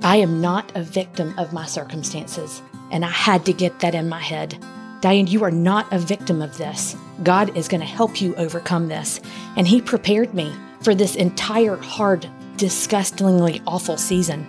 I am not a victim of my circumstances. And I had to get that in my head. Diane, you are not a victim of this. God is going to help you overcome this. And He prepared me for this entire hard, disgustingly awful season.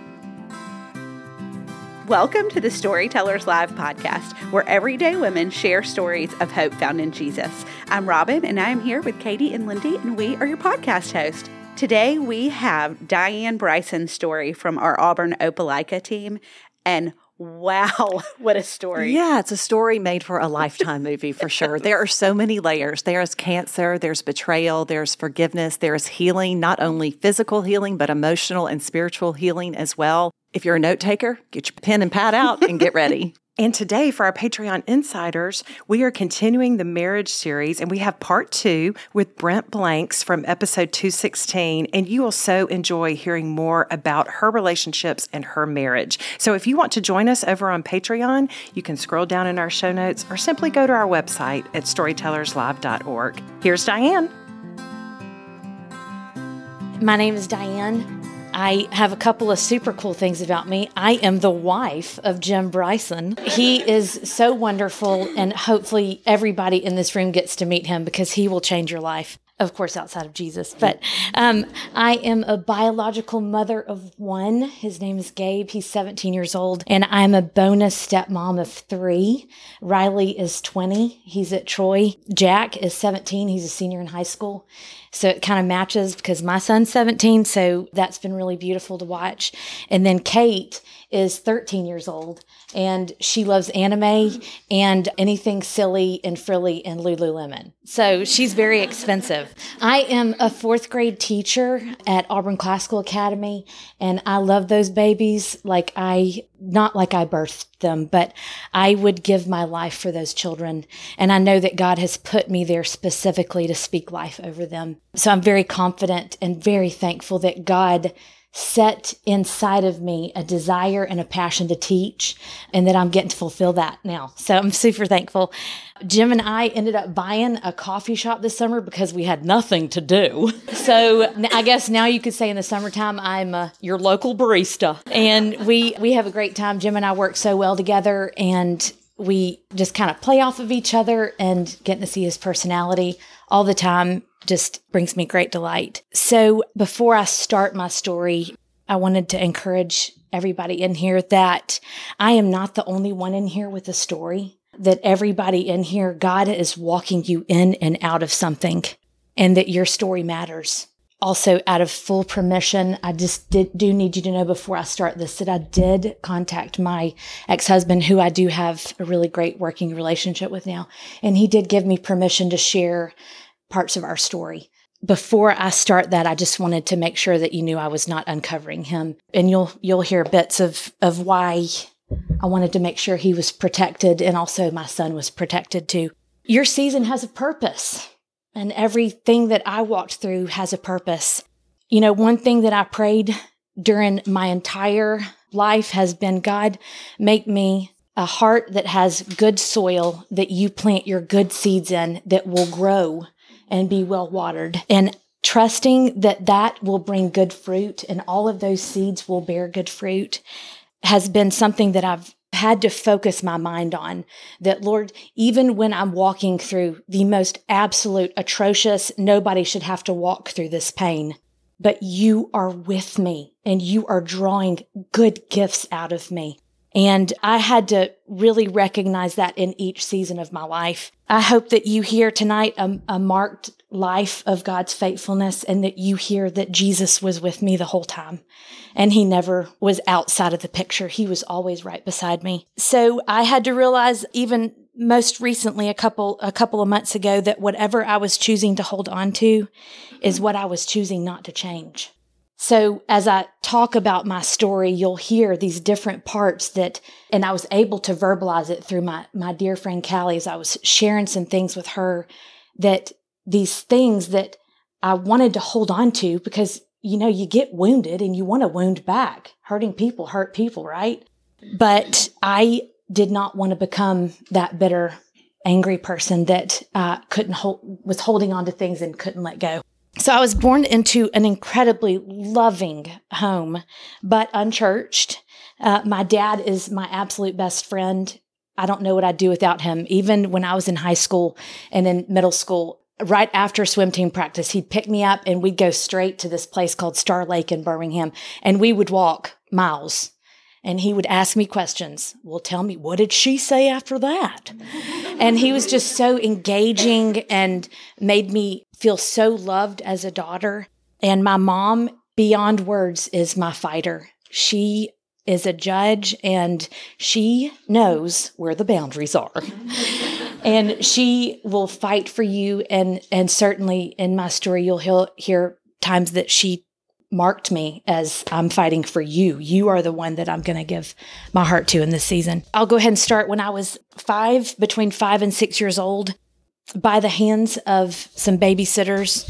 Welcome to the Storytellers Live podcast, where everyday women share stories of hope found in Jesus. I'm Robin, and I am here with Katie and Lindy, and we are your podcast host. Today we have Diane Bryson's story from our Auburn Opelika team, and Wow, what a story. Yeah, it's a story made for a lifetime movie for sure. There are so many layers. There's cancer, there's betrayal, there's forgiveness, there's healing, not only physical healing, but emotional and spiritual healing as well. If you're a note taker, get your pen and pad out and get ready. And today, for our Patreon insiders, we are continuing the marriage series, and we have part two with Brent Blanks from episode 216. And you will so enjoy hearing more about her relationships and her marriage. So, if you want to join us over on Patreon, you can scroll down in our show notes or simply go to our website at storytellerslive.org. Here's Diane. My name is Diane. I have a couple of super cool things about me. I am the wife of Jim Bryson. He is so wonderful, and hopefully, everybody in this room gets to meet him because he will change your life of course, outside of Jesus. But um, I am a biological mother of one. His name is Gabe. He's 17 years old. And I'm a bonus stepmom of three. Riley is 20. He's at Troy. Jack is 17. He's a senior in high school. So it kind of matches because my son's 17. So that's been really beautiful to watch. And then Kate is 13 years old and she loves anime and anything silly and frilly and Lululemon. So she's very expensive. I am a fourth grade teacher at Auburn Classical Academy and I love those babies like I, not like I birthed them, but I would give my life for those children. And I know that God has put me there specifically to speak life over them. So I'm very confident and very thankful that God set inside of me a desire and a passion to teach, and that I'm getting to fulfill that now. So I'm super thankful. Jim and I ended up buying a coffee shop this summer because we had nothing to do. So I guess now you could say in the summertime I'm uh, your local barista, and we we have a great time. Jim and I work so well together, and we just kind of play off of each other and getting to see his personality all the time just brings me great delight. So before I start my story, I wanted to encourage everybody in here that I am not the only one in here with a story, that everybody in here, God is walking you in and out of something, and that your story matters. Also, out of full permission, I just did, do need you to know before I start this that I did contact my ex husband, who I do have a really great working relationship with now. And he did give me permission to share parts of our story. Before I start that, I just wanted to make sure that you knew I was not uncovering him. And you'll you'll hear bits of of why I wanted to make sure he was protected and also my son was protected too. Your season has a purpose, and everything that I walked through has a purpose. You know, one thing that I prayed during my entire life has been God, make me a heart that has good soil that you plant your good seeds in that will grow and be well watered. And trusting that that will bring good fruit and all of those seeds will bear good fruit has been something that I've had to focus my mind on. That, Lord, even when I'm walking through the most absolute atrocious, nobody should have to walk through this pain, but you are with me and you are drawing good gifts out of me. And I had to really recognize that in each season of my life. I hope that you hear tonight a, a, marked life of God's faithfulness and that you hear that Jesus was with me the whole time and he never was outside of the picture. He was always right beside me. So I had to realize even most recently a couple a couple of months ago that whatever I was choosing to hold on to is what I was choosing not to change. So as I talk about my story, you'll hear these different parts that, and I was able to verbalize it through my, my dear friend Callie as I was sharing some things with her that these things that I wanted to hold on to because, you know, you get wounded and you want to wound back. Hurting people hurt people, right? But I did not want to become that bitter, angry person that uh, couldn't hold, was holding on to things and couldn't let go. So I was born into an incredibly loving home, but unchurched. Uh, my dad is my absolute best friend. I don't know what I'd do without him. Even when I was in high school and in middle school, right after swim team practice, he'd pick me up and we'd go straight to this place called Star Lake in Birmingham, and we would walk miles. And he would ask me questions. Well, tell me, what did she say after that? and he was just so engaging and made me feel so loved as a daughter. And my mom, beyond words, is my fighter. She is a judge and she knows where the boundaries are. and she will fight for you. And, and certainly in my story, you'll hear, hear times that she marked me as I'm fighting for you. You are the one that I'm going to give my heart to in this season. I'll go ahead and start when I was five, between five and six years old by the hands of some babysitters.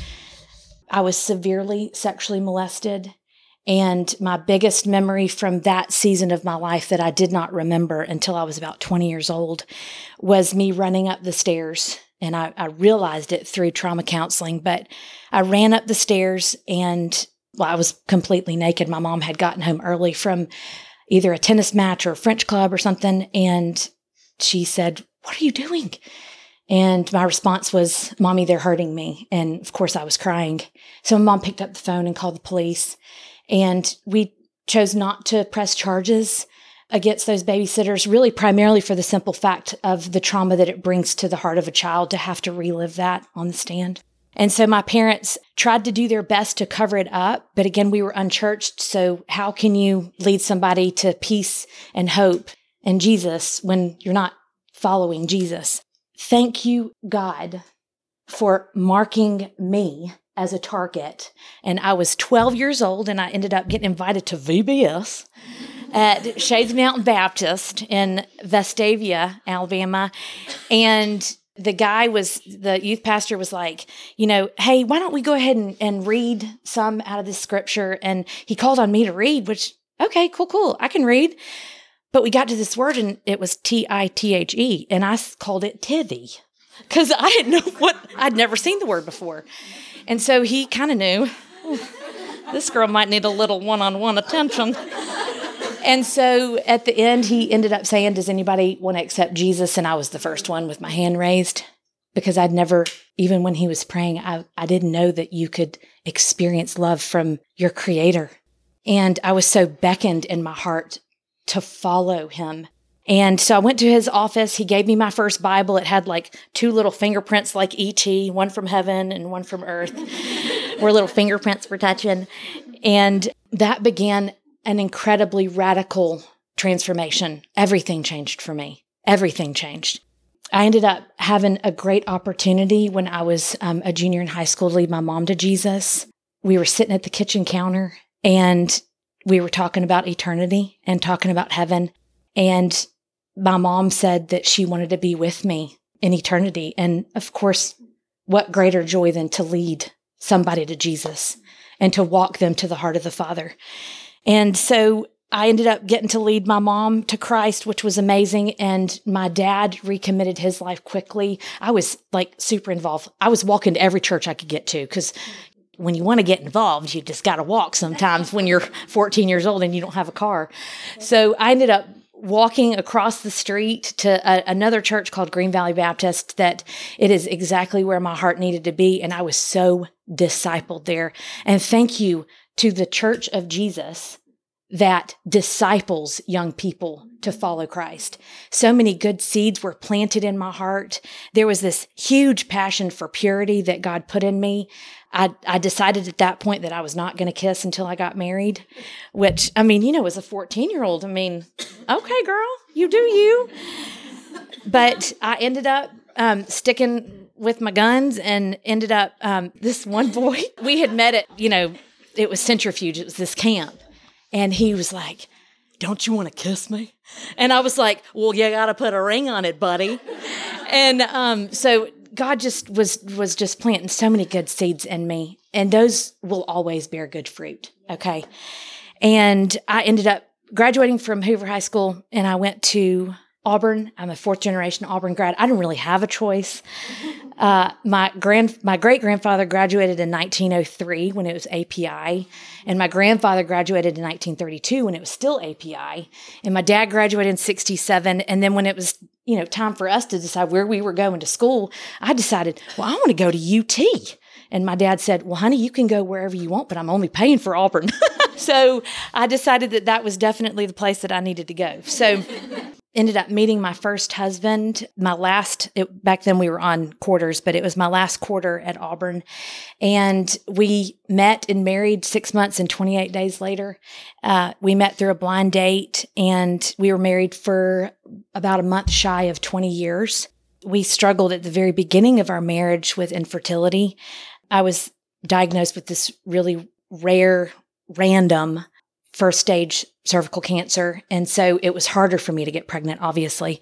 I was severely sexually molested. And my biggest memory from that season of my life that I did not remember until I was about 20 years old was me running up the stairs. And I, I realized it through trauma counseling, but I ran up the stairs and well, I was completely naked. My mom had gotten home early from either a tennis match or a French club or something. And she said, What are you doing? And my response was, Mommy, they're hurting me. And of course, I was crying. So my mom picked up the phone and called the police. And we chose not to press charges against those babysitters, really primarily for the simple fact of the trauma that it brings to the heart of a child to have to relive that on the stand. And so my parents tried to do their best to cover it up. But again, we were unchurched. So how can you lead somebody to peace and hope and Jesus when you're not following Jesus? Thank you, God, for marking me as a target. And I was 12 years old and I ended up getting invited to VBS at Shades Mountain Baptist in Vestavia, Alabama. And the guy was the youth pastor was like, you know, hey, why don't we go ahead and, and read some out of this scripture? And he called on me to read, which okay, cool, cool. I can read. But we got to this word and it was T I T H E, and I called it tithy because I didn't know what I'd never seen the word before. And so he kind of knew this girl might need a little one on one attention. And so at the end, he ended up saying, Does anybody want to accept Jesus? And I was the first one with my hand raised because I'd never, even when he was praying, I, I didn't know that you could experience love from your creator. And I was so beckoned in my heart to follow him. And so I went to his office. He gave me my first Bible. It had like two little fingerprints, like E.T., one from heaven and one from earth, where little fingerprints were touching. And that began an incredibly radical transformation. Everything changed for me. Everything changed. I ended up having a great opportunity when I was um, a junior in high school to lead my mom to Jesus. We were sitting at the kitchen counter and we were talking about eternity and talking about heaven. And my mom said that she wanted to be with me in eternity. And of course, what greater joy than to lead somebody to Jesus and to walk them to the heart of the Father. And so I ended up getting to lead my mom to Christ, which was amazing. And my dad recommitted his life quickly. I was like super involved. I was walking to every church I could get to because when you want to get involved, you just got to walk sometimes when you're 14 years old and you don't have a car. So I ended up walking across the street to a, another church called Green Valley Baptist that it is exactly where my heart needed to be. And I was so discipled there. And thank you to the church of Jesus that disciples young people to follow Christ. So many good seeds were planted in my heart. There was this huge passion for purity that God put in me. I, I decided at that point that I was not going to kiss until I got married, which, I mean, you know, as a 14 year old, I mean, okay, girl, you do you. But I ended up um, sticking with my guns and ended up, um, this one boy, we had met at, you know, it was centrifuge. It was this camp. And he was like, Don't you want to kiss me? And I was like, Well, you got to put a ring on it, buddy. and um, so God just was was just planting so many good seeds in me, and those will always bear good fruit. Okay. And I ended up graduating from Hoover High School, and I went to Auburn. I'm a fourth generation Auburn grad. I didn't really have a choice. Uh, my grand, my great grandfather graduated in 1903 when it was API, and my grandfather graduated in 1932 when it was still API, and my dad graduated in 67. And then when it was you know time for us to decide where we were going to school, I decided, well, I want to go to UT. And my dad said, Well, honey, you can go wherever you want, but I'm only paying for Auburn. so I decided that that was definitely the place that I needed to go. So ended up meeting my first husband. My last it, back then we were on quarters but it was my last quarter at auburn. And we met and married six months and 28 days later. Uh, we met through a blind date and we were married for about a month shy of 20 years. We struggled at the very beginning of our marriage with infertility. I was diagnosed with this really rare, random first stage cervical cancer. And so it was harder for me to get pregnant, obviously,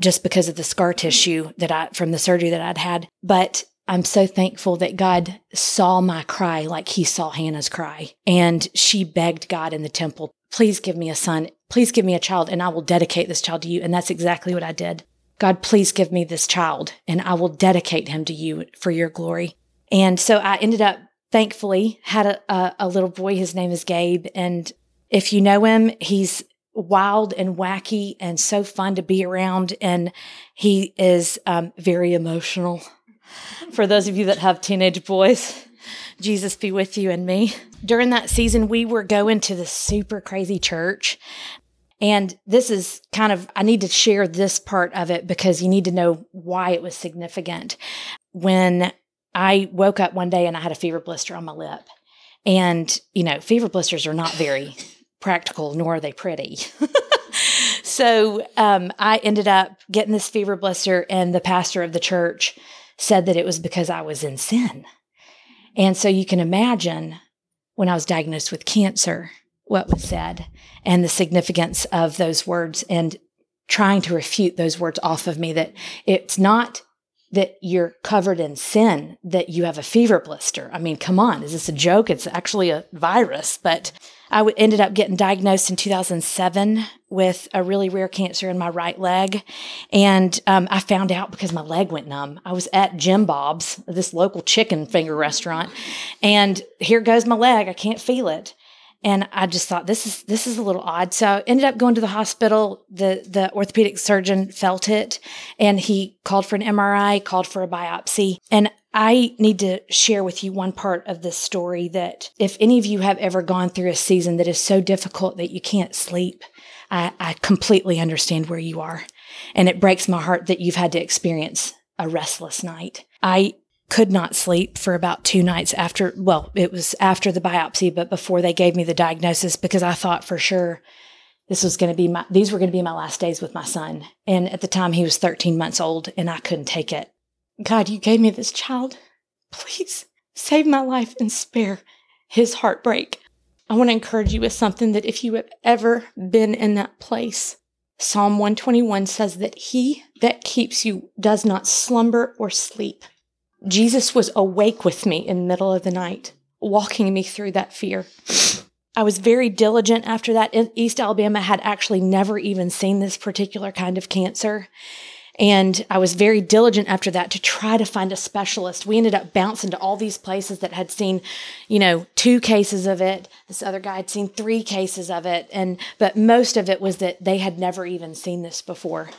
just because of the scar tissue that I, from the surgery that I'd had. But I'm so thankful that God saw my cry like he saw Hannah's cry. And she begged God in the temple, please give me a son. Please give me a child and I will dedicate this child to you. And that's exactly what I did. God, please give me this child and I will dedicate him to you for your glory. And so I ended up, thankfully, had a, a, a little boy. His name is Gabe. And if you know him, he's wild and wacky and so fun to be around. And he is um, very emotional. For those of you that have teenage boys, Jesus be with you and me. During that season, we were going to the super crazy church. And this is kind of, I need to share this part of it because you need to know why it was significant. When I woke up one day and I had a fever blister on my lip. And, you know, fever blisters are not very practical, nor are they pretty. so um, I ended up getting this fever blister, and the pastor of the church said that it was because I was in sin. And so you can imagine when I was diagnosed with cancer, what was said and the significance of those words and trying to refute those words off of me that it's not that you're covered in sin, that you have a fever blister. I mean, come on, is this a joke? It's actually a virus. But I w- ended up getting diagnosed in 2007 with a really rare cancer in my right leg. And um, I found out because my leg went numb. I was at Jim Bob's, this local chicken finger restaurant, and here goes my leg. I can't feel it. And I just thought this is this is a little odd. So I ended up going to the hospital. The the orthopedic surgeon felt it and he called for an MRI, called for a biopsy. And I need to share with you one part of this story that if any of you have ever gone through a season that is so difficult that you can't sleep, I, I completely understand where you are. And it breaks my heart that you've had to experience a restless night. I could not sleep for about two nights after, well, it was after the biopsy, but before they gave me the diagnosis because I thought for sure this was going to be my, these were going to be my last days with my son. And at the time he was 13 months old and I couldn't take it. God, you gave me this child. Please save my life and spare his heartbreak. I want to encourage you with something that if you have ever been in that place, Psalm 121 says that he that keeps you does not slumber or sleep. Jesus was awake with me in the middle of the night, walking me through that fear. I was very diligent after that. East Alabama had actually never even seen this particular kind of cancer. And I was very diligent after that to try to find a specialist. We ended up bouncing to all these places that had seen, you know, two cases of it. This other guy had seen three cases of it. And, but most of it was that they had never even seen this before.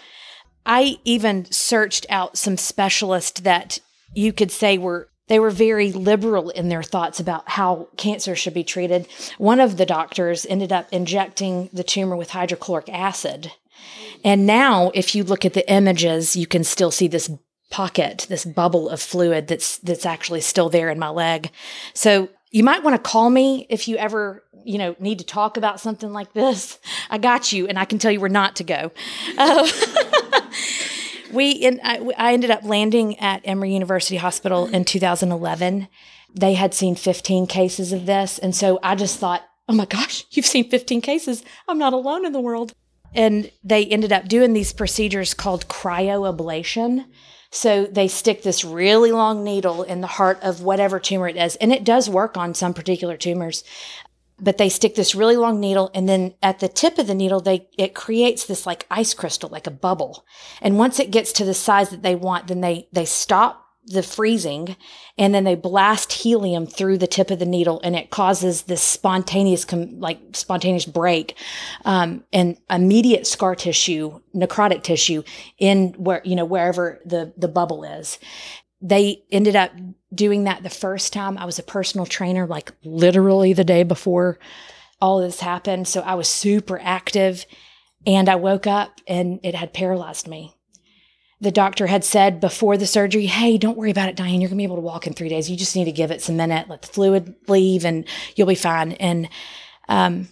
I even searched out some specialists that you could say were they were very liberal in their thoughts about how cancer should be treated. One of the doctors ended up injecting the tumor with hydrochloric acid. And now if you look at the images, you can still see this pocket, this bubble of fluid that's that's actually still there in my leg. So you might want to call me if you ever, you know, need to talk about something like this. I got you and I can tell you where not to go. Uh, we in, I, I ended up landing at Emory University Hospital in 2011. They had seen 15 cases of this, and so I just thought, oh my gosh, you've seen 15 cases. I'm not alone in the world. And they ended up doing these procedures called cryoablation. So they stick this really long needle in the heart of whatever tumor it is, and it does work on some particular tumors. But they stick this really long needle and then at the tip of the needle they it creates this like ice crystal like a bubble. And once it gets to the size that they want then they they stop the freezing and then they blast helium through the tip of the needle and it causes this spontaneous com- like spontaneous break um, and immediate scar tissue necrotic tissue in where you know wherever the the bubble is. They ended up doing that the first time i was a personal trainer like literally the day before all this happened so i was super active and i woke up and it had paralyzed me the doctor had said before the surgery, Hey, don't worry about it, Diane. You're going to be able to walk in three days. You just need to give it some minute, let the fluid leave, and you'll be fine. And um,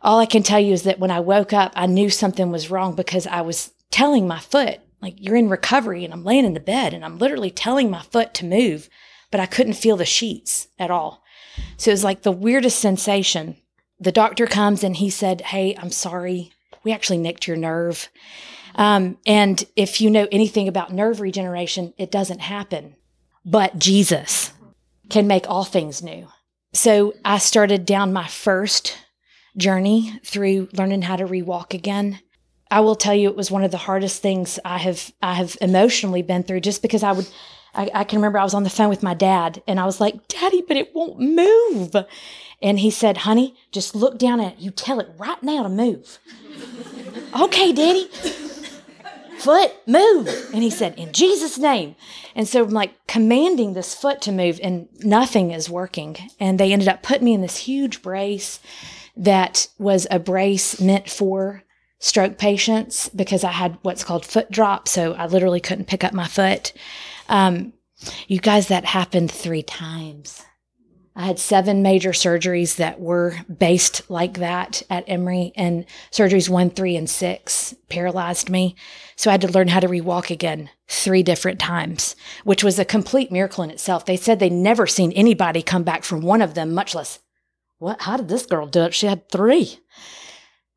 all I can tell you is that when I woke up, I knew something was wrong because I was telling my foot, like, you're in recovery. And I'm laying in the bed and I'm literally telling my foot to move, but I couldn't feel the sheets at all. So it was like the weirdest sensation. The doctor comes and he said, Hey, I'm sorry. We actually nicked your nerve. Um, and if you know anything about nerve regeneration, it doesn't happen. But Jesus can make all things new. So I started down my first journey through learning how to rewalk again. I will tell you it was one of the hardest things I have I have emotionally been through just because I would I, I, can remember I was on the phone with my dad and I was like, Daddy, but it won't move. And he said, Honey, just look down at it. You tell it right now to move. okay, Daddy foot, move. And he said, in Jesus' name. And so I'm like commanding this foot to move, and nothing is working. And they ended up putting me in this huge brace that was a brace meant for stroke patients because I had what's called foot drop. So I literally couldn't pick up my foot. Um, you guys, that happened three times. I had seven major surgeries that were based like that at Emory, and surgeries one, three, and six paralyzed me. So I had to learn how to rewalk again three different times, which was a complete miracle in itself. They said they'd never seen anybody come back from one of them, much less, what? How did this girl do it? She had three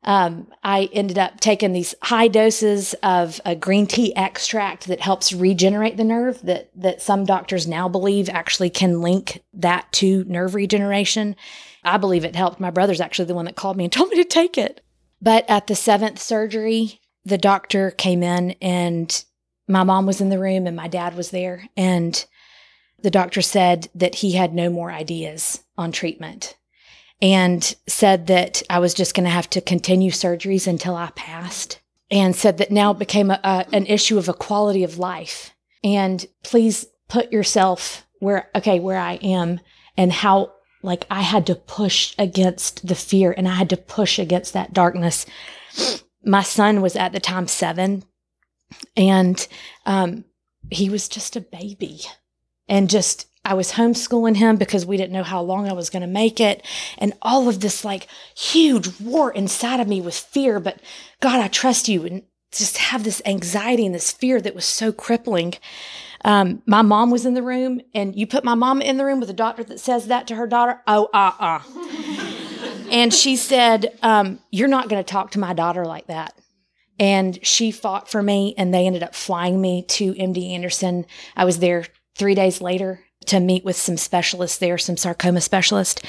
um, I ended up taking these high doses of a green tea extract that helps regenerate the nerve that that some doctors now believe actually can link that to nerve regeneration. I believe it helped. My brother's actually the one that called me and told me to take it. But at the seventh surgery, the doctor came in and my mom was in the room and my dad was there. And the doctor said that he had no more ideas on treatment and said that I was just going to have to continue surgeries until I passed, and said that now it became a, a, an issue of a quality of life. And please put yourself where, okay, where I am and how like I had to push against the fear and I had to push against that darkness. My son was at the time seven and um, he was just a baby and just I was homeschooling him because we didn't know how long I was going to make it. And all of this like huge war inside of me with fear. But God, I trust you. And just have this anxiety and this fear that was so crippling. Um, my mom was in the room, and you put my mom in the room with a doctor that says that to her daughter. Oh, uh uh. and she said, um, You're not going to talk to my daughter like that. And she fought for me, and they ended up flying me to MD Anderson. I was there three days later to meet with some specialists there, some sarcoma specialists.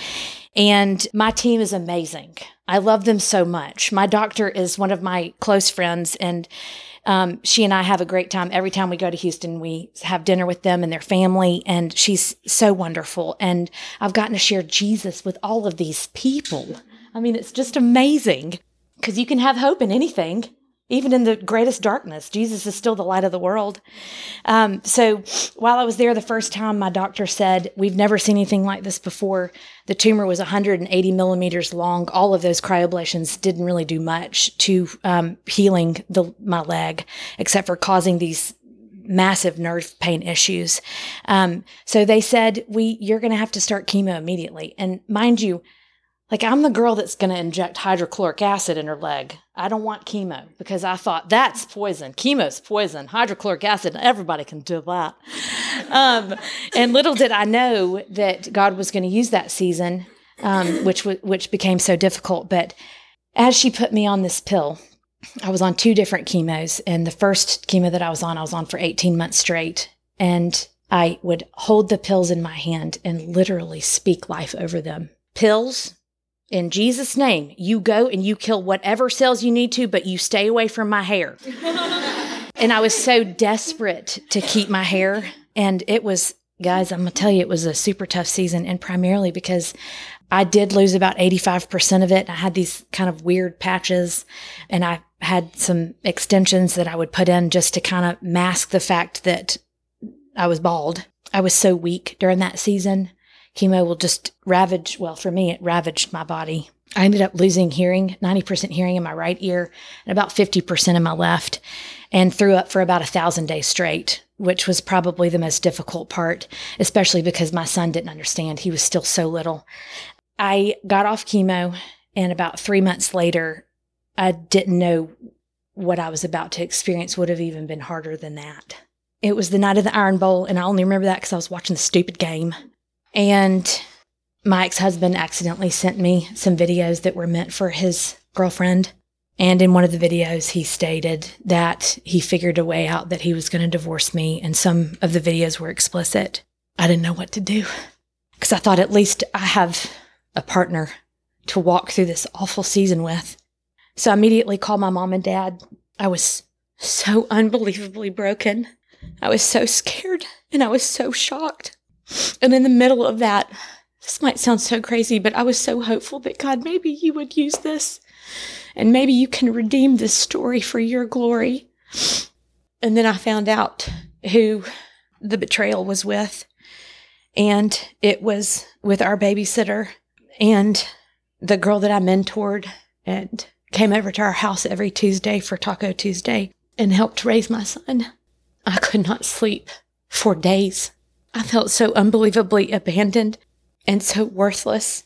And my team is amazing. I love them so much. My doctor is one of my close friends, and um, she and I have a great time. Every time we go to Houston, we have dinner with them and their family, and she's so wonderful. And I've gotten to share Jesus with all of these people. I mean, it's just amazing because you can have hope in anything even in the greatest darkness, Jesus is still the light of the world. Um, so while I was there the first time, my doctor said, We've never seen anything like this before. The tumor was 180 millimeters long. All of those cryoablations didn't really do much to um, healing the, my leg, except for causing these massive nerve pain issues. Um, so they said, "We, you're going to have to start chemo immediately." And mind you, like, I'm the girl that's going to inject hydrochloric acid in her leg. I don't want chemo because I thought that's poison. Chemo's poison. Hydrochloric acid, everybody can do that. Um, and little did I know that God was going to use that season, um, which, w- which became so difficult. But as she put me on this pill, I was on two different chemos. And the first chemo that I was on, I was on for 18 months straight. And I would hold the pills in my hand and literally speak life over them. Pills In Jesus' name, you go and you kill whatever cells you need to, but you stay away from my hair. and I was so desperate to keep my hair. And it was, guys, I'm going to tell you, it was a super tough season. And primarily because I did lose about 85% of it. I had these kind of weird patches and I had some extensions that I would put in just to kind of mask the fact that I was bald. I was so weak during that season. Chemo will just ravage, well, for me, it ravaged my body. I ended up losing hearing, 90% hearing in my right ear and about 50% in my left, and threw up for about a thousand days straight, which was probably the most difficult part, especially because my son didn't understand. He was still so little. I got off chemo, and about three months later, I didn't know what I was about to experience would have even been harder than that. It was the night of the Iron Bowl, and I only remember that because I was watching the stupid game. And my ex husband accidentally sent me some videos that were meant for his girlfriend. And in one of the videos, he stated that he figured a way out that he was going to divorce me. And some of the videos were explicit. I didn't know what to do because I thought at least I have a partner to walk through this awful season with. So I immediately called my mom and dad. I was so unbelievably broken. I was so scared and I was so shocked. And in the middle of that, this might sound so crazy, but I was so hopeful that God, maybe you would use this and maybe you can redeem this story for your glory. And then I found out who the betrayal was with. And it was with our babysitter and the girl that I mentored and came over to our house every Tuesday for Taco Tuesday and helped raise my son. I could not sleep for days. I felt so unbelievably abandoned and so worthless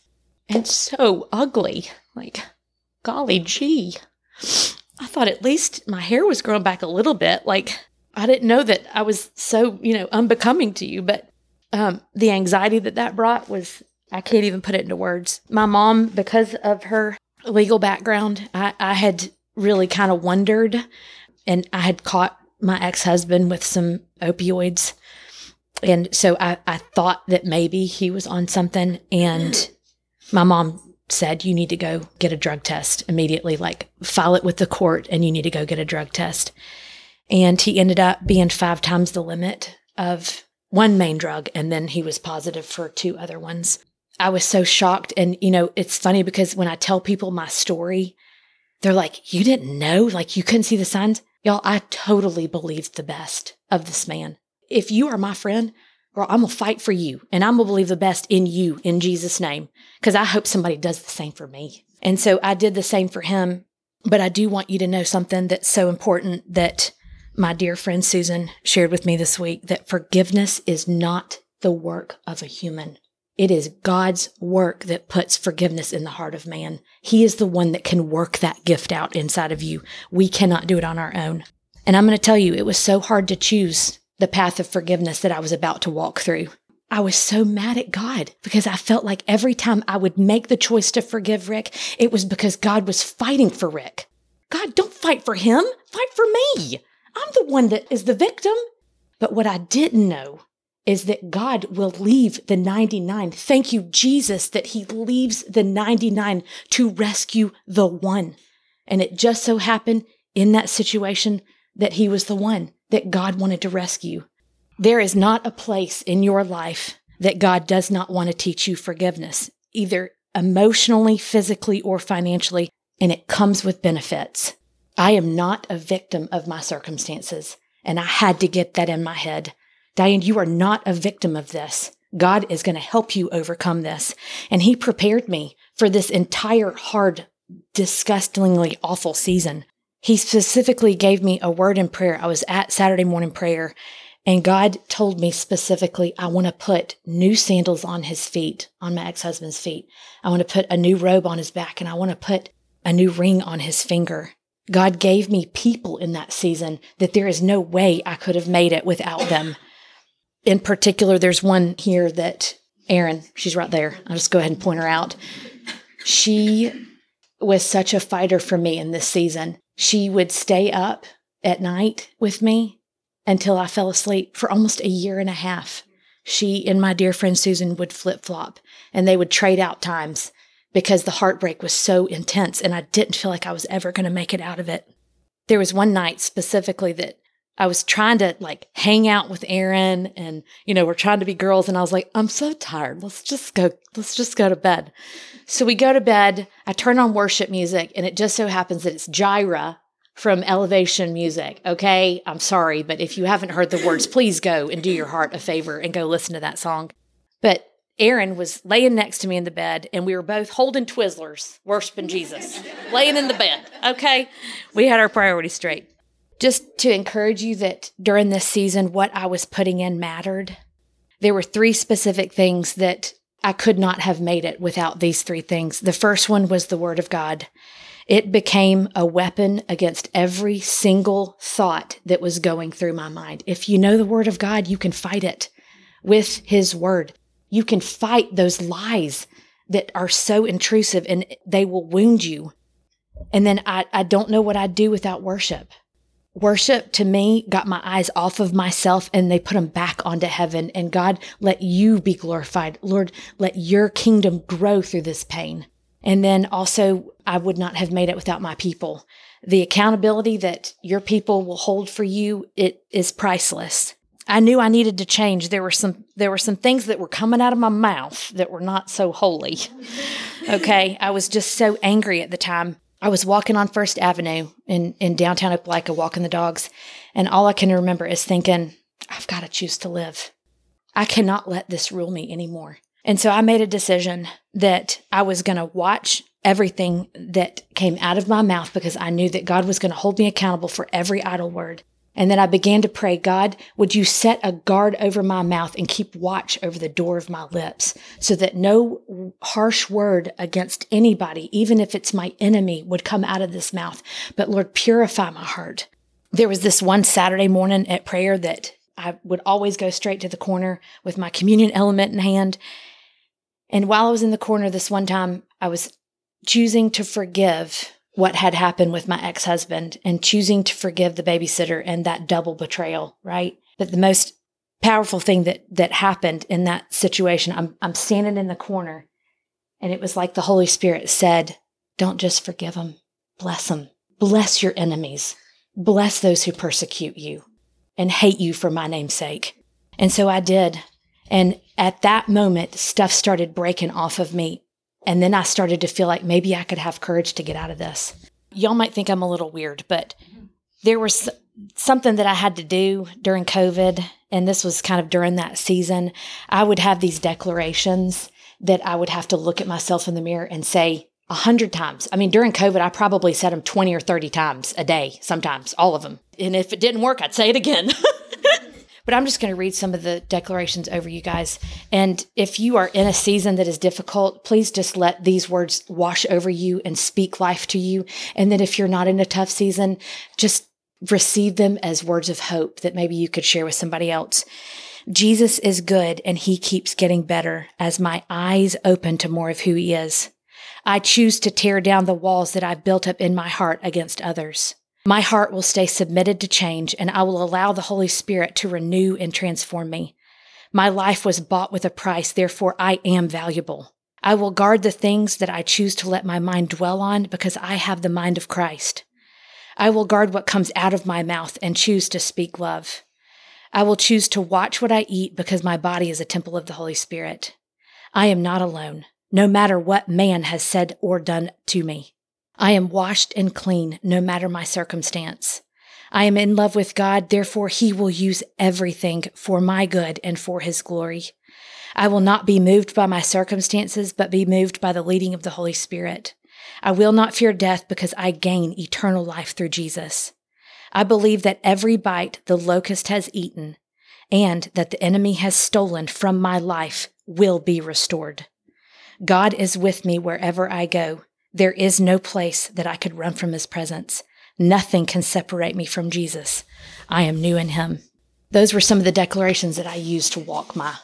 and so ugly. Like, golly gee. I thought at least my hair was growing back a little bit. Like, I didn't know that I was so, you know, unbecoming to you, but um, the anxiety that that brought was I can't even put it into words. My mom, because of her legal background, I, I had really kind of wondered, and I had caught my ex husband with some opioids. And so I, I thought that maybe he was on something. And my mom said, You need to go get a drug test immediately, like file it with the court, and you need to go get a drug test. And he ended up being five times the limit of one main drug. And then he was positive for two other ones. I was so shocked. And, you know, it's funny because when I tell people my story, they're like, You didn't know? Like, you couldn't see the signs? Y'all, I totally believed the best of this man. If you are my friend, girl, I'm gonna fight for you and I'm gonna believe the best in you in Jesus' name. Cause I hope somebody does the same for me. And so I did the same for him. But I do want you to know something that's so important that my dear friend Susan shared with me this week that forgiveness is not the work of a human. It is God's work that puts forgiveness in the heart of man. He is the one that can work that gift out inside of you. We cannot do it on our own. And I'm going to tell you, it was so hard to choose the path of forgiveness that I was about to walk through. I was so mad at God because I felt like every time I would make the choice to forgive Rick, it was because God was fighting for Rick. God, don't fight for him, fight for me. I'm the one that is the victim. But what I didn't know is that God will leave the 99. Thank you, Jesus, that he leaves the 99 to rescue the one. And it just so happened in that situation that he was the one that God wanted to rescue. There is not a place in your life that God does not want to teach you forgiveness, either emotionally, physically, or financially, and it comes with benefits. I am not a victim of my circumstances, and I had to get that in my head. Diane, you are not a victim of this. God is going to help you overcome this. And He prepared me for this entire hard, disgustingly awful season. He specifically gave me a word in prayer. I was at Saturday morning prayer, and God told me specifically, I want to put new sandals on his feet, on my ex husband's feet. I want to put a new robe on his back, and I want to put a new ring on his finger. God gave me people in that season that there is no way I could have made it without them in particular, there's one here that Erin, she's right there. I'll just go ahead and point her out. She was such a fighter for me in this season. She would stay up at night with me until I fell asleep for almost a year and a half. She and my dear friend Susan would flip flop and they would trade out times because the heartbreak was so intense and I didn't feel like I was ever going to make it out of it. There was one night specifically that I was trying to like hang out with Erin and you know we're trying to be girls and I was like I'm so tired let's just go let's just go to bed. So we go to bed, I turn on worship music and it just so happens that it's Jireh from Elevation Music. Okay, I'm sorry but if you haven't heard the words please go and do your heart a favor and go listen to that song. But Erin was laying next to me in the bed, and we were both holding Twizzlers, worshiping Jesus, laying in the bed. Okay. We had our priorities straight. Just to encourage you that during this season, what I was putting in mattered. There were three specific things that I could not have made it without these three things. The first one was the Word of God. It became a weapon against every single thought that was going through my mind. If you know the Word of God, you can fight it with His Word you can fight those lies that are so intrusive and they will wound you. And then I, I don't know what I'd do without worship. Worship to me got my eyes off of myself and they put them back onto heaven. And God, let you be glorified. Lord, let your kingdom grow through this pain. And then also, I would not have made it without my people. The accountability that your people will hold for you, it is priceless. I knew I needed to change. There were some there were some things that were coming out of my mouth that were not so holy. Okay, I was just so angry at the time. I was walking on First Avenue in in downtown Opelika, walking the dogs, and all I can remember is thinking, I've got to choose to live. I cannot let this rule me anymore. And so I made a decision that I was going to watch everything that came out of my mouth because I knew that God was going to hold me accountable for every idle word. And then I began to pray, God, would you set a guard over my mouth and keep watch over the door of my lips so that no harsh word against anybody, even if it's my enemy, would come out of this mouth. But Lord, purify my heart. There was this one Saturday morning at prayer that I would always go straight to the corner with my communion element in hand. And while I was in the corner this one time, I was choosing to forgive what had happened with my ex husband and choosing to forgive the babysitter and that double betrayal, right? But the most powerful thing that that happened in that situation, I'm I'm standing in the corner and it was like the Holy Spirit said, Don't just forgive them, bless them. Bless your enemies. Bless those who persecute you and hate you for my name's sake. And so I did. And at that moment, stuff started breaking off of me and then I started to feel like maybe I could have courage to get out of this. Y'all might think I'm a little weird, but there was something that I had to do during COVID. And this was kind of during that season. I would have these declarations that I would have to look at myself in the mirror and say a hundred times. I mean, during COVID, I probably said them 20 or 30 times a day, sometimes, all of them. And if it didn't work, I'd say it again. But I'm just going to read some of the declarations over you guys. And if you are in a season that is difficult, please just let these words wash over you and speak life to you. And then if you're not in a tough season, just receive them as words of hope that maybe you could share with somebody else. Jesus is good and he keeps getting better as my eyes open to more of who he is. I choose to tear down the walls that I've built up in my heart against others. My heart will stay submitted to change, and I will allow the Holy Spirit to renew and transform me. My life was bought with a price, therefore I am valuable. I will guard the things that I choose to let my mind dwell on because I have the mind of Christ. I will guard what comes out of my mouth and choose to speak love. I will choose to watch what I eat because my body is a temple of the Holy Spirit. I am not alone, no matter what man has said or done to me. I am washed and clean no matter my circumstance. I am in love with God, therefore, He will use everything for my good and for His glory. I will not be moved by my circumstances, but be moved by the leading of the Holy Spirit. I will not fear death because I gain eternal life through Jesus. I believe that every bite the locust has eaten and that the enemy has stolen from my life will be restored. God is with me wherever I go. There is no place that I could run from his presence. Nothing can separate me from Jesus. I am new in him. Those were some of the declarations that I used to walk my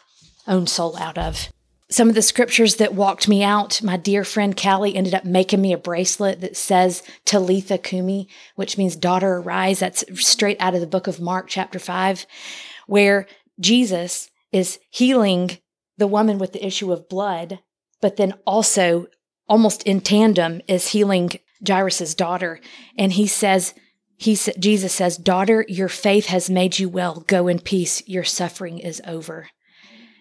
own soul out of. Some of the scriptures that walked me out, my dear friend Callie ended up making me a bracelet that says Talitha Kumi, which means daughter arise. That's straight out of the book of Mark, chapter 5, where Jesus is healing the woman with the issue of blood, but then also almost in tandem is healing Jairus's daughter. And he says, he Jesus says, "Daughter, your faith has made you well. Go in peace. Your suffering is over."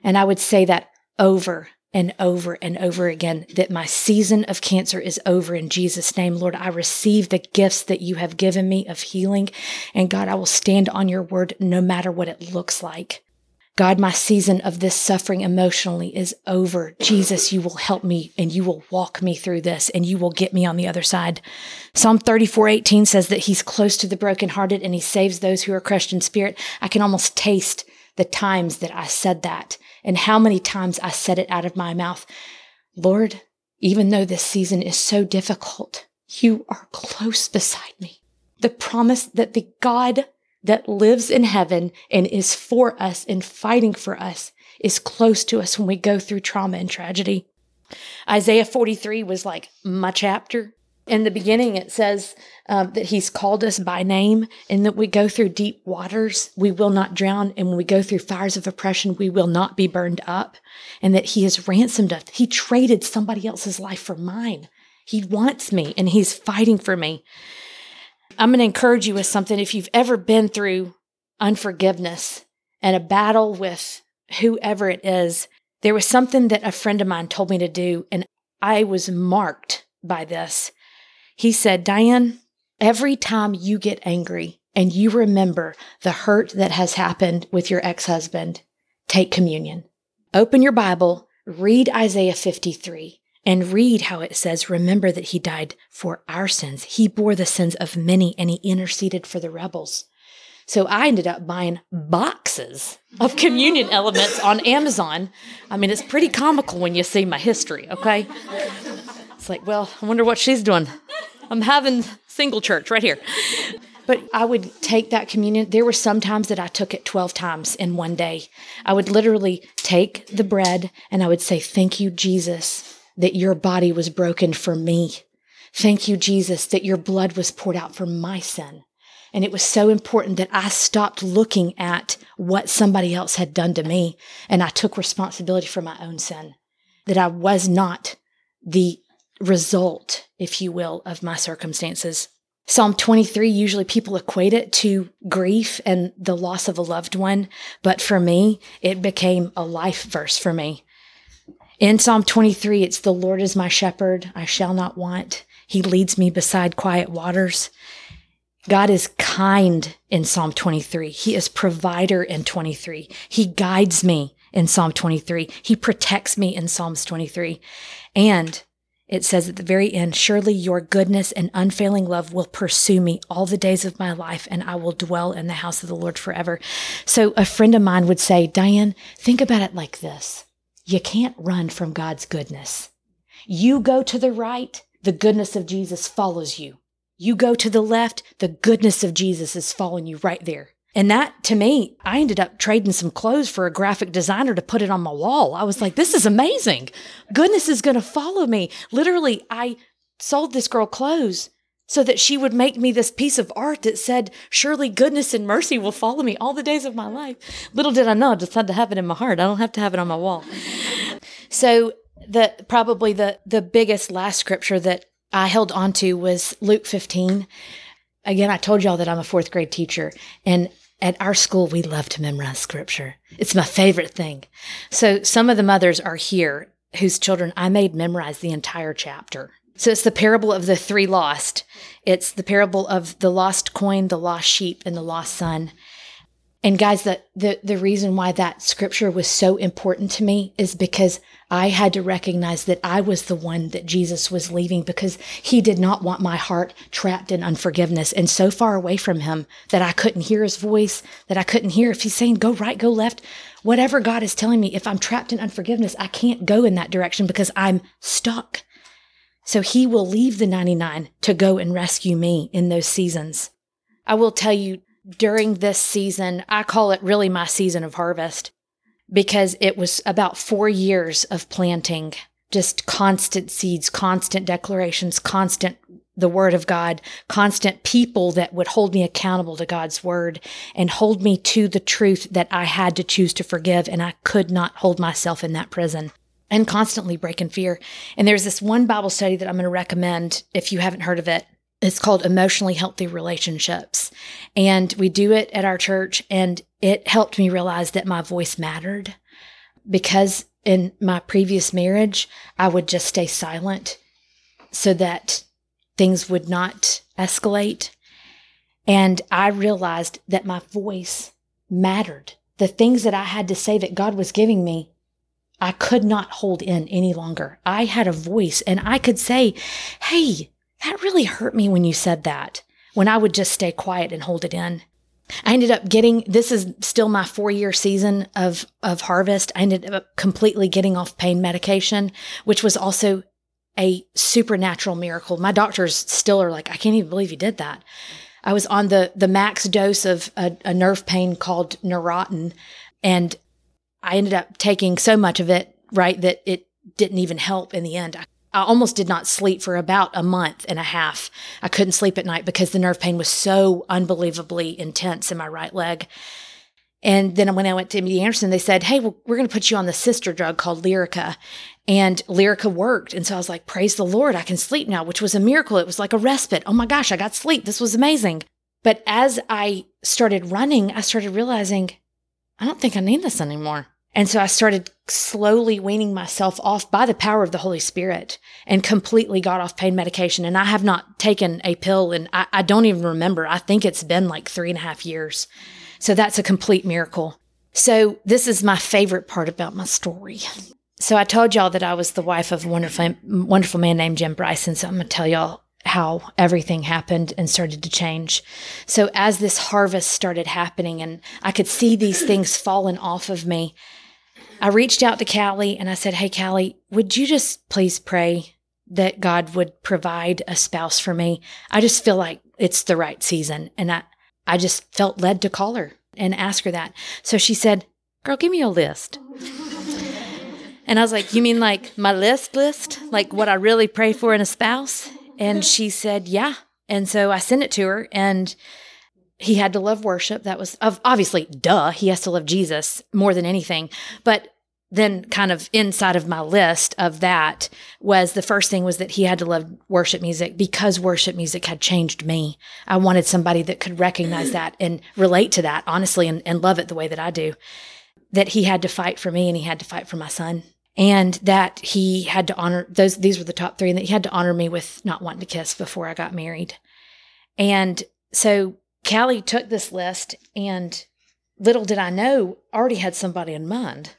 And I would say that over and over and over again that my season of cancer is over in Jesus' name. Lord, I receive the gifts that you have given me of healing. And God, I will stand on your word no matter what it looks like. God, my season of this suffering emotionally is over. Jesus, you will help me and you will walk me through this and you will get me on the other side. Psalm 34 18 says that he's close to the brokenhearted and he saves those who are crushed in spirit. I can almost taste the times that I said that and how many times I said it out of my mouth. Lord, even though this season is so difficult, you are close beside me. The promise that the God that lives in heaven and is for us and fighting for us is close to us when we go through trauma and tragedy. Isaiah 43 was like my chapter in the beginning, it says um, that He's called us by name and that we go through deep waters, we will not drown. And when we go through fires of oppression, we will not be burned up. And that He has ransomed us. He traded somebody else's life for mine. He wants me and He's fighting for me. I'm going to encourage you with something. If you've ever been through unforgiveness and a battle with whoever it is, there was something that a friend of mine told me to do, and I was marked by this. He said, Diane, every time you get angry and you remember the hurt that has happened with your ex husband, take communion. Open your Bible, read Isaiah 53, and read how it says, Remember that he died for our sins. He bore the sins of many and he interceded for the rebels. So I ended up buying boxes of communion elements on Amazon. I mean, it's pretty comical when you see my history, okay? It's like, well, I wonder what she's doing. I'm having single church right here. But I would take that communion. There were some times that I took it 12 times in one day. I would literally take the bread and I would say, Thank you, Jesus, that your body was broken for me. Thank you, Jesus, that your blood was poured out for my sin. And it was so important that I stopped looking at what somebody else had done to me and I took responsibility for my own sin, that I was not the result, if you will, of my circumstances. Psalm 23, usually people equate it to grief and the loss of a loved one. But for me, it became a life verse for me. In Psalm 23, it's the Lord is my shepherd. I shall not want. He leads me beside quiet waters. God is kind in Psalm 23. He is provider in 23. He guides me in Psalm 23. He protects me in Psalms 23. And it says at the very end, Surely your goodness and unfailing love will pursue me all the days of my life, and I will dwell in the house of the Lord forever. So a friend of mine would say, Diane, think about it like this you can't run from God's goodness. You go to the right, the goodness of Jesus follows you. You go to the left, the goodness of Jesus is following you right there. And that to me, I ended up trading some clothes for a graphic designer to put it on my wall. I was like, this is amazing. Goodness is going to follow me. Literally, I sold this girl clothes so that she would make me this piece of art that said, Surely goodness and mercy will follow me all the days of my life. Little did I know, I just had to have it in my heart. I don't have to have it on my wall. So the probably the the biggest last scripture that I held on to was Luke 15. Again, I told y'all that I'm a fourth grade teacher, and at our school, we love to memorize scripture. It's my favorite thing. So some of the mothers are here whose children I made memorize the entire chapter. So it's the parable of the three lost. It's the parable of the lost coin, the lost sheep, and the lost son. And guys, the, the, the reason why that scripture was so important to me is because I had to recognize that I was the one that Jesus was leaving because he did not want my heart trapped in unforgiveness and so far away from him that I couldn't hear his voice, that I couldn't hear if he's saying go right, go left. Whatever God is telling me, if I'm trapped in unforgiveness, I can't go in that direction because I'm stuck. So he will leave the 99 to go and rescue me in those seasons. I will tell you during this season, I call it really my season of harvest because it was about four years of planting, just constant seeds, constant declarations, constant the word of God, constant people that would hold me accountable to God's word and hold me to the truth that I had to choose to forgive and I could not hold myself in that prison. And constantly breaking fear. And there's this one Bible study that I'm going to recommend if you haven't heard of it. It's called Emotionally Healthy Relationships. And we do it at our church. And it helped me realize that my voice mattered because in my previous marriage, I would just stay silent so that things would not escalate. And I realized that my voice mattered. The things that I had to say that God was giving me, I could not hold in any longer. I had a voice and I could say, Hey, that really hurt me when you said that, when I would just stay quiet and hold it in. I ended up getting this is still my four year season of of harvest. I ended up completely getting off pain medication, which was also a supernatural miracle. My doctors still are like, I can't even believe you did that. I was on the the max dose of a, a nerve pain called Neurontin, and I ended up taking so much of it, right, that it didn't even help in the end. I I almost did not sleep for about a month and a half. I couldn't sleep at night because the nerve pain was so unbelievably intense in my right leg. And then when I went to MD Anderson, they said, Hey, well, we're going to put you on the sister drug called Lyrica. And Lyrica worked. And so I was like, Praise the Lord, I can sleep now, which was a miracle. It was like a respite. Oh my gosh, I got sleep. This was amazing. But as I started running, I started realizing, I don't think I need this anymore. And so I started slowly weaning myself off by the power of the Holy Spirit and completely got off pain medication. And I have not taken a pill and I, I, don't even remember. I think it's been like three and a half years. So that's a complete miracle. So this is my favorite part about my story. So I told y'all that I was the wife of a wonderful, wonderful man named Jim Bryson. So I'm going to tell y'all how everything happened and started to change. So as this harvest started happening and I could see these things falling off of me, I reached out to Callie and I said, Hey, Callie, would you just please pray that God would provide a spouse for me? I just feel like it's the right season. And I, I just felt led to call her and ask her that. So she said, Girl, give me a list. And I was like, You mean like my list list? Like what I really pray for in a spouse? And she said, Yeah. And so I sent it to her and he had to love worship. That was obviously duh. He has to love Jesus more than anything. But then kind of inside of my list of that was the first thing was that he had to love worship music because worship music had changed me. I wanted somebody that could recognize that and relate to that honestly and, and love it the way that I do. That he had to fight for me and he had to fight for my son. And that he had to honor those these were the top three, and that he had to honor me with not wanting to kiss before I got married. And so Callie took this list and little did I know, already had somebody in mind.